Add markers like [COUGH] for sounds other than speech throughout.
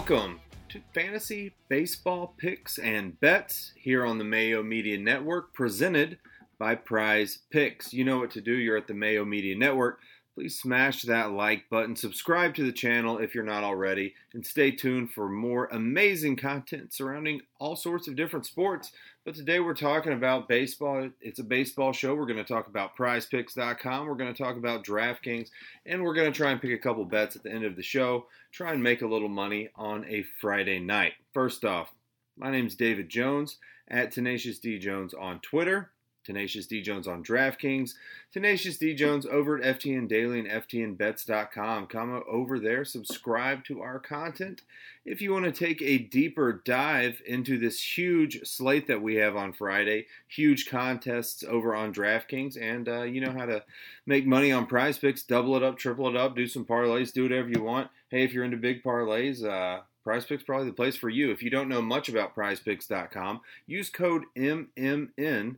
welcome to Fantasy Baseball Picks and Bets here on the Mayo Media Network, presented by Prize Picks. You know what to do. You're at the Mayo Media Network. Please smash that like button, subscribe to the channel if you're not already, and stay tuned for more amazing content surrounding all sorts of different sports. But today we're talking about baseball. It's a baseball show. We're going to talk about prizepicks.com. We're going to talk about DraftKings. And we're going to try and pick a couple bets at the end of the show. Try and make a little money on a Friday night. First off, my name is David Jones at Tenacious D Jones on Twitter. Tenacious D Jones on DraftKings, Tenacious D Jones over at FTN Daily and FTNBets.com. Come over there, subscribe to our content. If you want to take a deeper dive into this huge slate that we have on Friday, huge contests over on DraftKings, and uh, you know how to make money on prize picks, double it up, triple it up, do some parlays, do whatever you want. Hey, if you're into big parlays, uh, Prize Picks probably the place for you. If you don't know much about prizepicks.com, use code MMN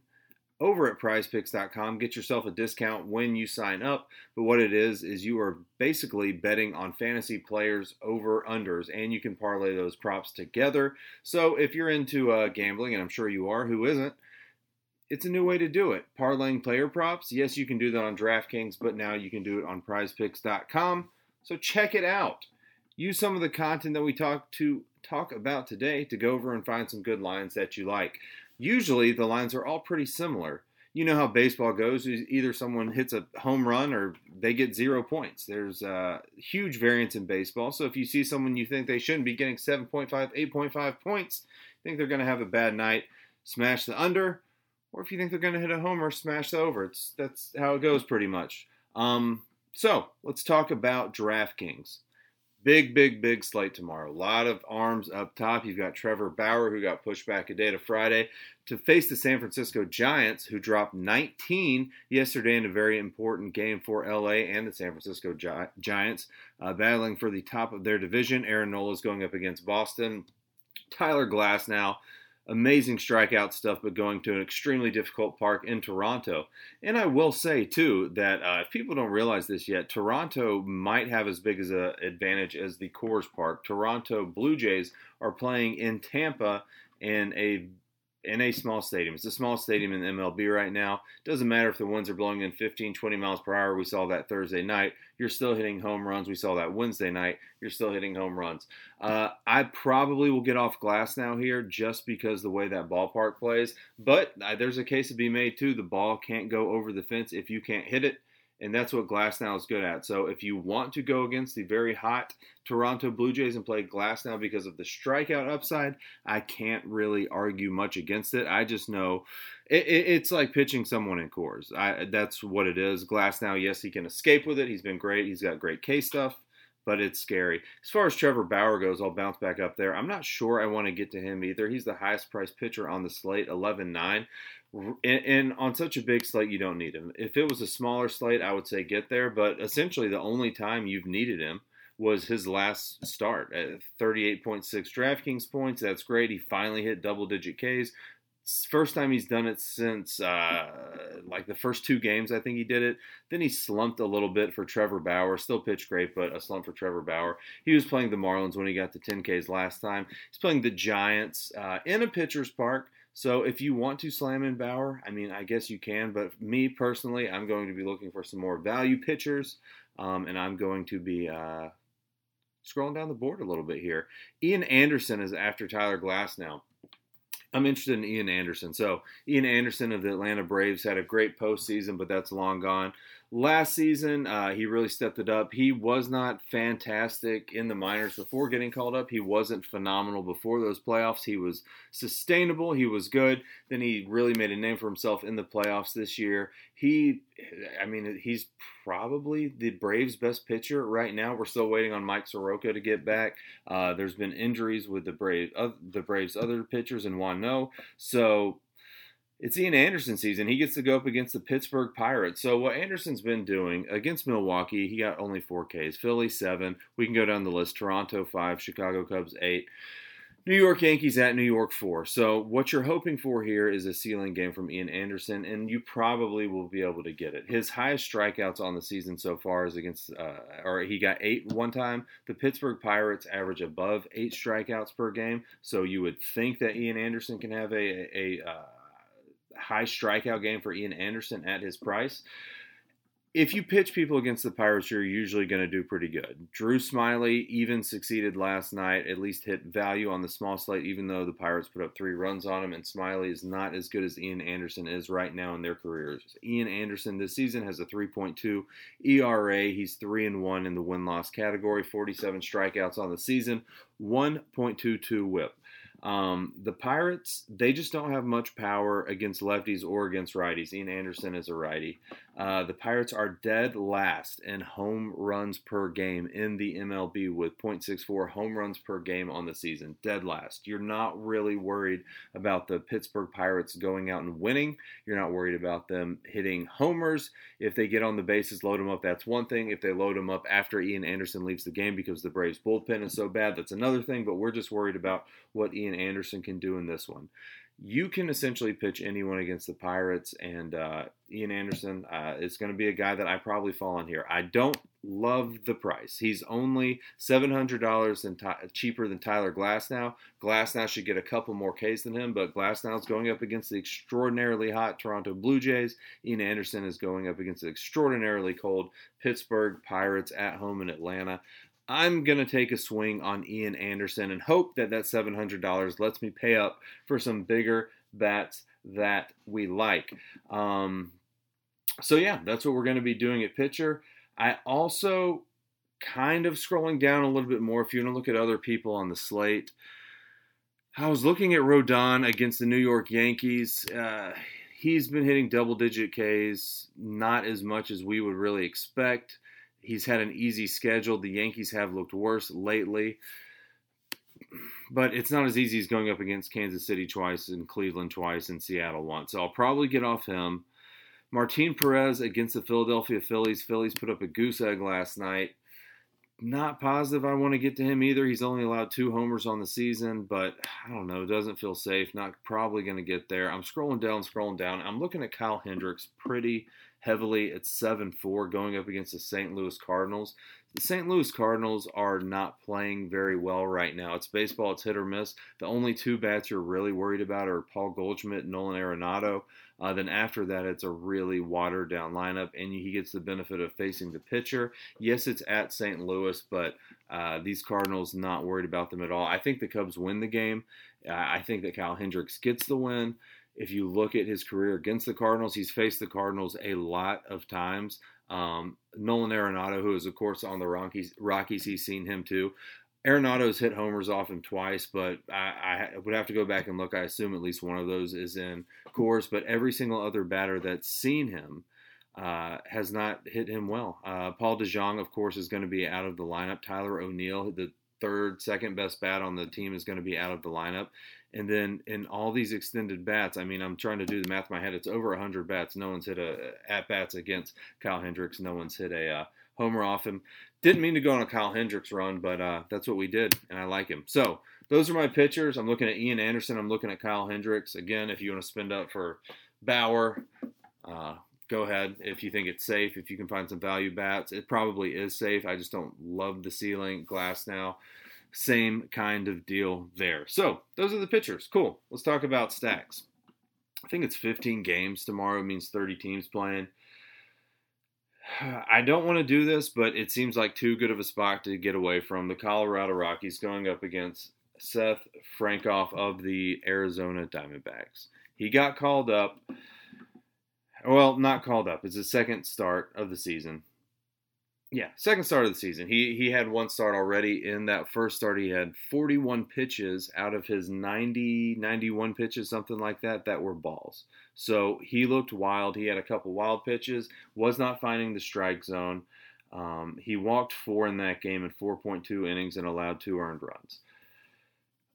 over at prizepicks.com. Get yourself a discount when you sign up. But what it is, is you are basically betting on fantasy players over unders, and you can parlay those props together. So if you're into uh, gambling, and I'm sure you are, who isn't? It's a new way to do it. Parlaying player props. Yes, you can do that on DraftKings, but now you can do it on prizepicks.com. So check it out. Use some of the content that we talked to talk about today to go over and find some good lines that you like usually the lines are all pretty similar. You know how baseball goes. Either someone hits a home run or they get zero points. There's a huge variance in baseball. So if you see someone you think they shouldn't be getting 7.5, 8.5 points, think they're going to have a bad night, smash the under. Or if you think they're going to hit a homer, smash the over. It's, that's how it goes pretty much. Um, so let's talk about DraftKings. Big, big, big slate tomorrow. A lot of arms up top. You've got Trevor Bauer, who got pushed back a day to Friday, to face the San Francisco Giants, who dropped 19 yesterday in a very important game for LA and the San Francisco Gi- Giants, uh, battling for the top of their division. Aaron Nola is going up against Boston. Tyler Glasnow amazing strikeout stuff, but going to an extremely difficult park in Toronto. And I will say too that uh, if people don't realize this yet, Toronto might have as big as an advantage as the Coors Park. Toronto Blue Jays are playing in Tampa in a in a small stadium. It's a small stadium in the MLB right now. Doesn't matter if the winds are blowing in 15, 20 miles per hour. We saw that Thursday night. You're still hitting home runs. We saw that Wednesday night. You're still hitting home runs. Uh, I probably will get off Glasnow here just because the way that ballpark plays. But uh, there's a case to be made too. The ball can't go over the fence if you can't hit it and that's what Glasnow is good at. So if you want to go against the very hot Toronto Blue Jays and play Glasnow because of the strikeout upside, I can't really argue much against it. I just know it, it, it's like pitching someone in Coors. I, that's what it is. Glasnow, yes, he can escape with it. He's been great. He's got great K stuff but it's scary. As far as Trevor Bauer goes, I'll bounce back up there. I'm not sure I want to get to him either. He's the highest priced pitcher on the slate, 11 9. And, and, on such a big slate, you don't need him. If it was a smaller slate, I would say get there. But essentially, the only time you've needed him was his last start at 38.6 DraftKings points. That's great. He finally hit double digit Ks. First time he's done it since uh, like the first two games, I think he did it. Then he slumped a little bit for Trevor Bauer. Still pitched great, but a slump for Trevor Bauer. He was playing the Marlins when he got to 10 Ks last time. He's playing the Giants uh, in a pitcher's park. So if you want to slam in Bauer, I mean, I guess you can. But me personally, I'm going to be looking for some more value pitchers, um, and I'm going to be uh, scrolling down the board a little bit here. Ian Anderson is after Tyler Glasnow. I'm interested in Ian Anderson. So Ian Anderson of the Atlanta Braves had a great postseason, but that's long gone. Last season, uh, he really stepped it up. He was not fantastic in the minors before getting called up. He wasn't phenomenal before those playoffs. He was sustainable. He was good. Then he really made a name for himself in the playoffs this year. He, I mean, he's probably the Braves' best pitcher right now. We're still waiting on Mike Soroka to get back. Uh, there's been injuries with the Braves, uh, the Braves' other pitchers and Juan No. So it's Ian Anderson season. He gets to go up against the Pittsburgh Pirates. So what Anderson's been doing against Milwaukee, he got only four Ks. Philly seven. We can go down the list. Toronto five. Chicago Cubs eight. New York Yankees at New York 4. So, what you're hoping for here is a ceiling game from Ian Anderson, and you probably will be able to get it. His highest strikeouts on the season so far is against, uh, or he got eight one time. The Pittsburgh Pirates average above eight strikeouts per game, so you would think that Ian Anderson can have a, a, a uh, high strikeout game for Ian Anderson at his price if you pitch people against the Pirates, you're usually going to do pretty good. Drew Smyly even succeeded last night, at least hit value on the small slate, even though the Pirates put up three runs on him. And Smyly is not as good as Ian Anderson is right now in their careers. Ian Anderson this season has a 3.2 ERA. He's 3 and 1 in the win loss category, 47 strikeouts on the season, 1.22 whip. Um, the Pirates, they just don't have much power against lefties or against righties. Ian Anderson is a righty. Uh, the Pirates are dead last in home runs per game in the MLB with 0.64 home runs per game on the season. Dead last. You're not really worried about the Pittsburgh Pirates going out and winning. You're not worried about them hitting homers. If they get on the bases, load them up, that's one thing. If they load them up after Ian Anderson leaves the game because the Braves bullpen is so bad, that's another thing. But we're just worried about what Ian Anderson can do in this one you can essentially pitch anyone against the Pirates, and uh, Ian Anderson uh, is going to be a guy that I probably fall on here. I don't love the price. He's only seven hundred dollars cheaper than Tyler Glasnow. Glass now should get a couple more Ks than him, but Glasnow is going up against the extraordinarily hot Toronto Blue Jays. Ian Anderson is going up against the extraordinarily cold Pittsburgh Pirates at home in Atlanta. I'm going to take a swing on Ian Anderson and hope that that $700 lets me pay up for some bigger bats that we like. Um, so, yeah, that's what we're going to be doing at pitcher. I also kind of scrolling down a little bit more. If you want to look at other people on the slate, I was looking at Rodon against the New York Yankees. Uh, he's been hitting double digit Ks, not as much as we would really expect. He's had an easy schedule. The Yankees have looked worse lately. But it's not as easy as going up against Kansas City twice and Cleveland twice and Seattle once. So I'll probably get off him. Martin Perez against the Philadelphia Phillies. Phillies put up a goose egg last night. Not positive I want to get to him either. He's only allowed two homers on the season, but I don't know. Doesn't feel safe. Not probably going to get there. I'm scrolling down, scrolling down. I'm looking at Kyle Hendricks pretty heavily at 7 4 going up against the St. Louis Cardinals. The St. Louis Cardinals are not playing very well right now. It's baseball, it's hit or miss. The only two bats you're really worried about are Paul Goldschmidt and Nolan Arenado. Uh, then after that, it's a really watered down lineup, and he gets the benefit of facing the pitcher. Yes, it's at St. Louis, but uh, these Cardinals not worried about them at all. I think the Cubs win the game. I think that Kyle Hendricks gets the win. If you look at his career against the Cardinals, he's faced the Cardinals a lot of times. Um, Nolan Arenado, who is of course on the Rockies, Rockies, he's seen him too. Arenado's hit homers off him twice, but I, I, would have to go back and look. I assume at least one of those is in Coors, but every single other batter that's seen him uh, has not hit him well. Uh, Paul DeJong, of course, is going to be out of the lineup. Tyler O'Neill, the third, second best bat on the team, is going to be out of the lineup. And then in all these extended bats, I mean, I'm trying to do the math in my head. It's over 100 bats. No one's hit a at bats against Kyle Hendricks. No one's hit a uh, homer off him. Didn't mean to go on a Kyle Hendricks run, but uh, that's what we did, and I like him. So those are my pitchers. I'm looking at Ian Anderson. I'm looking at Kyle Hendricks. Again, if you want to spend up for Bauer, uh, go ahead. If you think it's safe, if you can find some value bats, it probably is safe. I just don't love the ceiling Glasnow same kind of deal there. So those are the pitchers. Cool. Let's talk about stacks. I think it's 15 games tomorrow, means 30 teams playing. [SIGHS] I don't want to do this, but it seems like too good of a spot to get away from. The Colorado Rockies going up against Seth Frankoff of the Arizona Diamondbacks. He got called up. Well, not called up. It's the second start of the season. Yeah, second start of the season. He he had one start already. In that first start, he had 41 pitches out of his 90, 91 pitches, something like that, that were balls. So he looked wild. He had a couple wild pitches, was not finding the strike zone. Um, he walked four in that game in 4.2 innings and allowed two earned runs.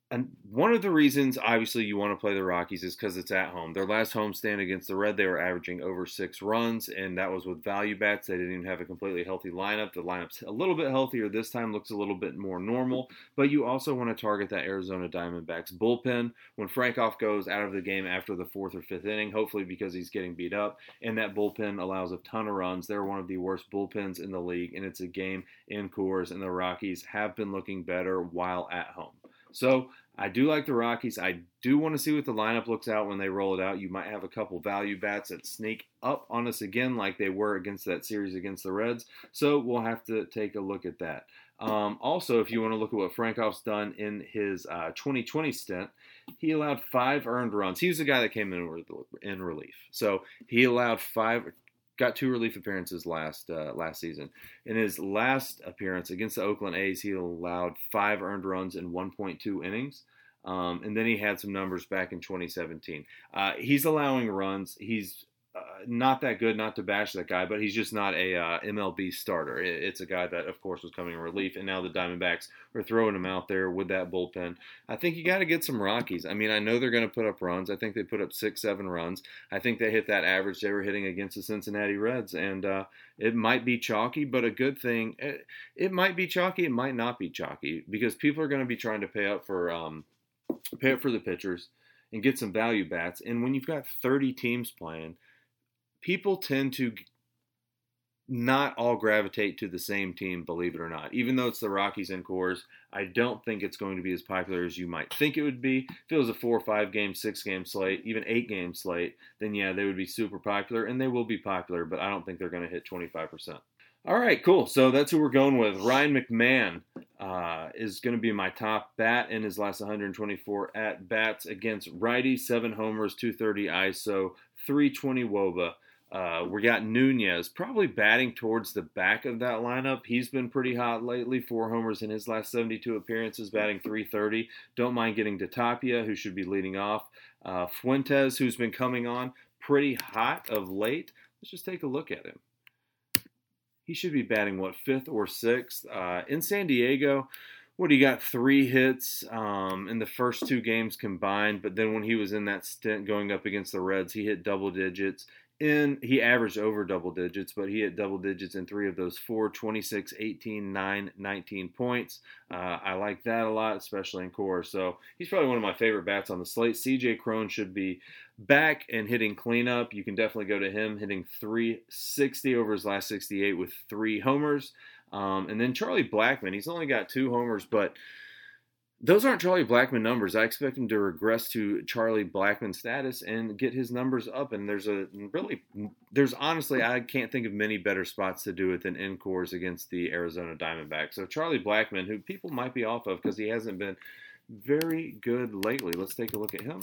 And one of the reasons, obviously, you want to play the Rockies is because it's at home. Their last home stand against the Red, they were averaging over six runs, and that was with value bats. They didn't even have a completely healthy lineup. The lineup's a little bit healthier this time, looks a little bit more normal. But you also want to target that Arizona Diamondbacks bullpen when Frankoff goes out of the game after the fourth or fifth inning, hopefully because he's getting beat up. And that bullpen allows a ton of runs. They're one of the worst bullpens in the league, and it's a game in Coors, and the Rockies have been looking better while at home. So I do like the Rockies. I do want to see what the lineup looks out when they roll it out. You might have a couple value bats that sneak up on us again, like they were against that series against the Reds. So we'll have to take a look at that. Um, also, if you want to look at what Frankoff's done in his uh, 2020 stint, he allowed five earned runs. He was the guy that came in in relief. So he allowed five got two relief appearances last uh, last season. In his last appearance against the Oakland A's, he allowed five earned runs in 1.2 innings. Um, and then he had some numbers back in 2017. Uh, he's allowing runs. He's uh, not that good, not to bash that guy, but he's just not a uh, MLB starter. it's a guy that, of course, was coming in relief, and now the Diamondbacks are throwing him out there with that bullpen. I think you got to get some Rockies. I mean, I know they're going to put up runs. I think they put up six, seven runs. I think they hit that average they were hitting against the Cincinnati Reds, and uh, it might be chalky, but a good thing. It, eh, it, might be chalky. It might not be chalky because people are going to be trying to pay up for um, pay up for the pitchers and get some value bats. And when you've got 30 teams playing people tend to not all gravitate to the same team, believe it or not. Even though it's the Rockies and Coors, I don't think it's going to be as popular as you might think it would be. If it was a four or five game, six game slate, even eight game slate, then yeah, they would be super popular, and they will be popular, but I don't think they're going to hit 25%. All right, cool. So that's who we're going with. Ryan McMahon uh, is going to be my top bat in his last 124 at bats against righty, seven homers, 230 ISO, 320 WOBA. Uh, we got Nunez probably batting towards the back of that lineup. He's been pretty hot lately. Four homers in his last 72 appearances, batting 330. Don't mind getting to Tapia, who should be leading off. Uh, Fuentes, who's been coming on pretty hot of late. Let's just take a look at him. He should be batting, what, fifth or sixth? Uh, in San Diego, what he got three hits um, in the first two games combined, but then when he was in that stint going up against the Reds, he hit double digits in he averaged over double digits, but he hit double digits in three of those four 26, 18, 9, 19 points. Uh, I like that a lot, especially in Coors. So he's probably one of my favorite bats on the slate. CJ Cron should be back and hitting cleanup. You can definitely go to him hitting 360 over his last 68 with three homers. Um, and then Charlie Blackmon, he's only got two homers, but those aren't Charlie Blackmon numbers. I expect him to regress to Charlie Blackmon status and get his numbers up. And there's a really, there's honestly, I can't think of many better spots to do it than in Coors against the Arizona Diamondbacks. So Charlie Blackmon, who people might be off of because he hasn't been very good lately. Let's take a look at him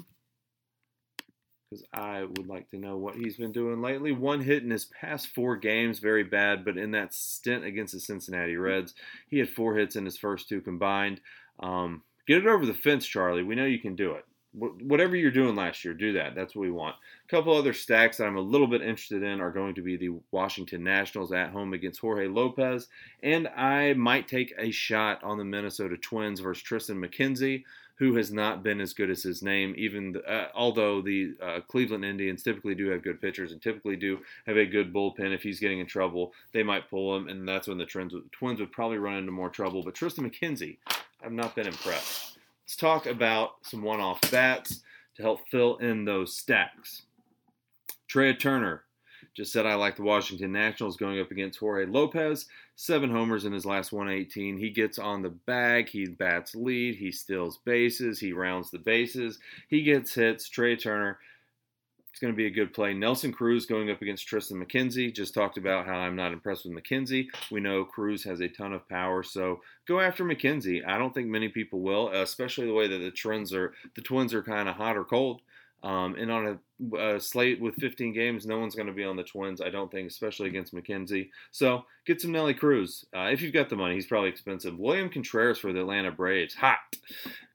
because I would like to know what he's been doing lately. One hit in his past four games, very bad, but in that stint against the Cincinnati Reds, he had four hits in his first two combined. Um, get it over the fence, Charlie. We know you can do it. whatever you're doing last year, do that. That's what we want. A couple other stacks that I'm a little bit interested in are going to be the Washington Nationals at home against Jorge Lopez, and I might take a shot on the Minnesota Twins versus Triston McKenzie who has not been as good as his name. Even uh, although the uh, Cleveland Indians typically do have good pitchers and typically do have a good bullpen, if he's getting in trouble, they might pull him, and that's when the Twins, Twins would probably run into more trouble. But Triston McKenzie, I've not been impressed. Let's talk about some one off bats to help fill in those stacks. Trea Turner just said I like the Washington Nationals going up against Jorge Lopez. Seven homers in his last 118. He gets on the bag. He bats lead. He steals bases. He rounds the bases. He gets hits. Trea Turner it's going to be a good play. Nelson Cruz going up against Triston McKenzie. Just talked about how I'm not impressed with McKenzie. We know Cruz has a ton of power, so go after McKenzie. I don't think many people will, especially the way that the Twins are. The Twins are kind of hot or cold. Um, and on a, a, slate with 15 games, no one's going to be on the Twins, I don't think, especially against McKenzie. So get some Nelly Cruz. Uh, if you've got the money, he's probably expensive. William Contreras for the Atlanta Braves. Hot.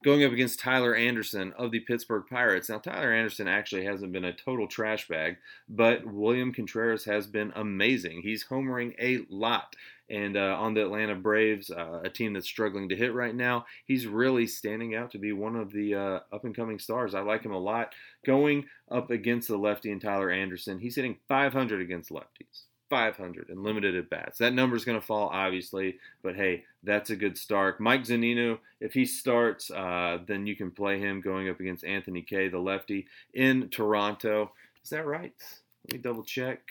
Going up against Tyler Anderson of the Pittsburgh Pirates. Now, Tyler Anderson actually hasn't been a total trash bag, but William Contreras has been amazing. He's homering a lot. And uh, on the Atlanta Braves, uh, a team that's struggling to hit right now, he's really standing out to be one of the uh, up and coming stars. I like him a lot. Going up against the lefty and Tyler Anderson, he's hitting 500 against lefties. 500 and limited at bats. That number is going to fall, obviously, but hey, that's a good start. Mike Zunino, if he starts, uh, then you can play him going up against Anthony Kay, the lefty, in Toronto. Is that right? Let me double check.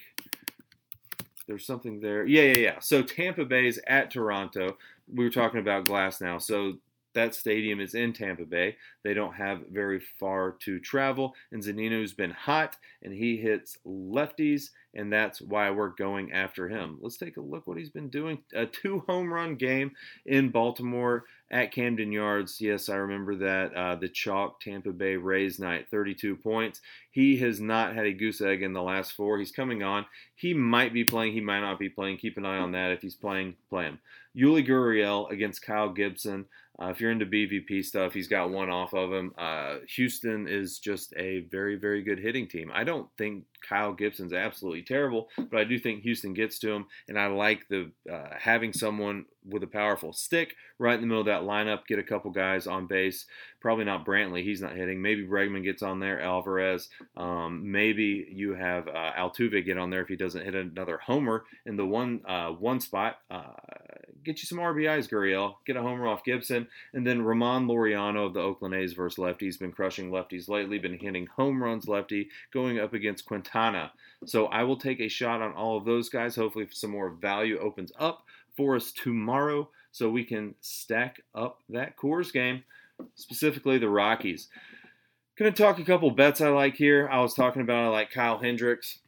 There's something there. Yeah, yeah, yeah. So Tampa Bay's at Toronto. We were talking about Glasnow. So that stadium is in Tampa Bay. They don't have very far to travel. And Zunino's been hot and he hits lefties, and that's why we're going after him. Let's take a look what he's been doing. A two home run game in Baltimore at Camden Yards. Yes, I remember that. Uh, the chalk Tampa Bay Rays night, 32 points. He has not had a goose egg in the last four. He's coming on. He might be playing. He might not be playing. Keep an eye on that. If he's playing, play him. Yuli Gurriel against Kyle Gibson. Uh, if you're into BVP stuff, he's got one off of him. Uh, Houston is just a very, very good hitting team. I don't think Kyle Gibson's absolutely terrible, but I do think Houston gets to him, and I like the uh, having someone with a powerful stick right in the middle of that lineup, get a couple guys on base. Probably not Brantley, he's not hitting. Maybe Bregman gets on there, Alvarez. Um, maybe you have uh, Altuve get on there if he doesn't hit another homer in the one uh, one spot. Get you some RBIs, Gurriel. Get a homer off Gibson, and then Ramon Laureano of the Oakland A's versus lefties. Been crushing lefties lately. Been hitting home runs lefty, going up against Quintana. So I will take a shot on all of those guys. Hopefully, some more value opens up for us tomorrow so we can stack up that Coors game, specifically the Rockies. Going to talk a couple bets I like here. I was talking about I like Kyle Hendricks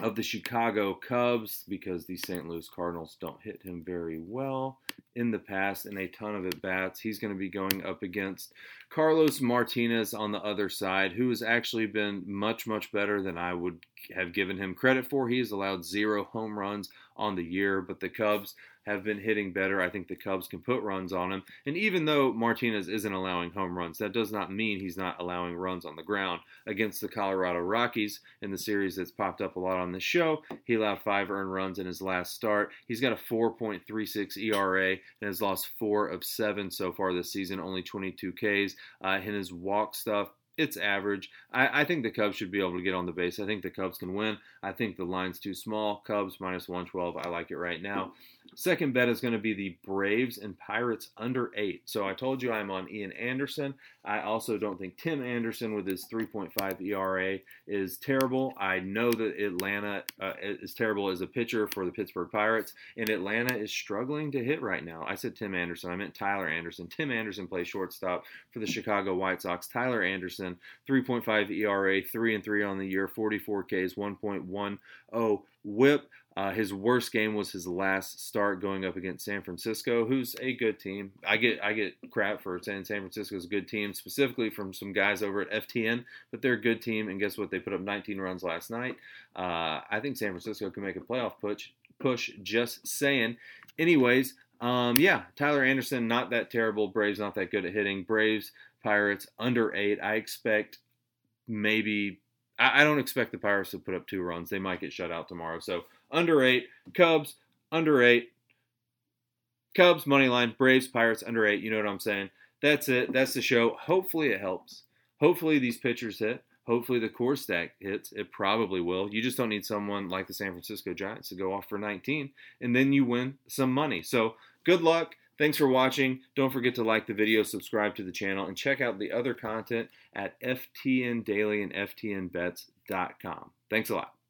of the Chicago Cubs because the St. Louis Cardinals don't hit him very well in the past in a ton of at bats. He's going to be going up against Carlos Martinez on the other side, who has actually been much, much better than I would have given him credit for. He has allowed zero home runs on the year, but the Cubs have been hitting better. I think the Cubs can put runs on him. And even though Martinez isn't allowing home runs, that does not mean he's not allowing runs on the ground. Against the Colorado Rockies in the series that's popped up a lot on this show, he allowed five earned runs in his last start. He's got a 4.36 ERA and has lost four of seven so far this season, only 22 Ks. Uh, in his walk stuff, it's average. I, I, think the Cubs should be able to get on the base. I think the Cubs can win. I think the line's too small. Cubs minus 112. I like it right now. Second bet is going to be the Braves and Pirates under eight. So I told you I'm on Ian Anderson. I also don't think Tim Anderson with his 3.5 ERA is terrible. I know that Atlanta uh, is terrible as a pitcher for the Pittsburgh Pirates, and Atlanta is struggling to hit right now. I said Tim Anderson. I meant Tyler Anderson. Tim Anderson plays shortstop for the Chicago White Sox. Tyler Anderson, 3.5 ERA, 3 and 3 on the year, 44 Ks, 1.10 whip. Uh, his worst game was his last start going up against San Francisco, who's a good team. I get I get crap for saying San Francisco's a good team, specifically from some guys over at FTN, but they're a good team. And guess what? They put up 19 runs last night. Uh, I think San Francisco can make a playoff push. Push, just saying. Anyways, um, yeah, Tyler Anderson not that terrible. Braves not that good at hitting. Braves Pirates under eight. I expect maybe I, don't expect the Pirates to put up two runs. They might get shut out tomorrow. So under eight. Cubs under eight. Cubs money line. Braves Pirates under eight. You know what I'm saying? That's it. That's the show. Hopefully it helps. Hopefully these pitchers hit. Hopefully the Coors stack hits. It probably will. You just don't need someone like the San Francisco Giants to go off for 19, and then you win some money. So good luck. Thanks for watching. Don't forget to like the video, subscribe to the channel, and check out the other content at FTN Daily and FTNBets.com. Thanks a lot.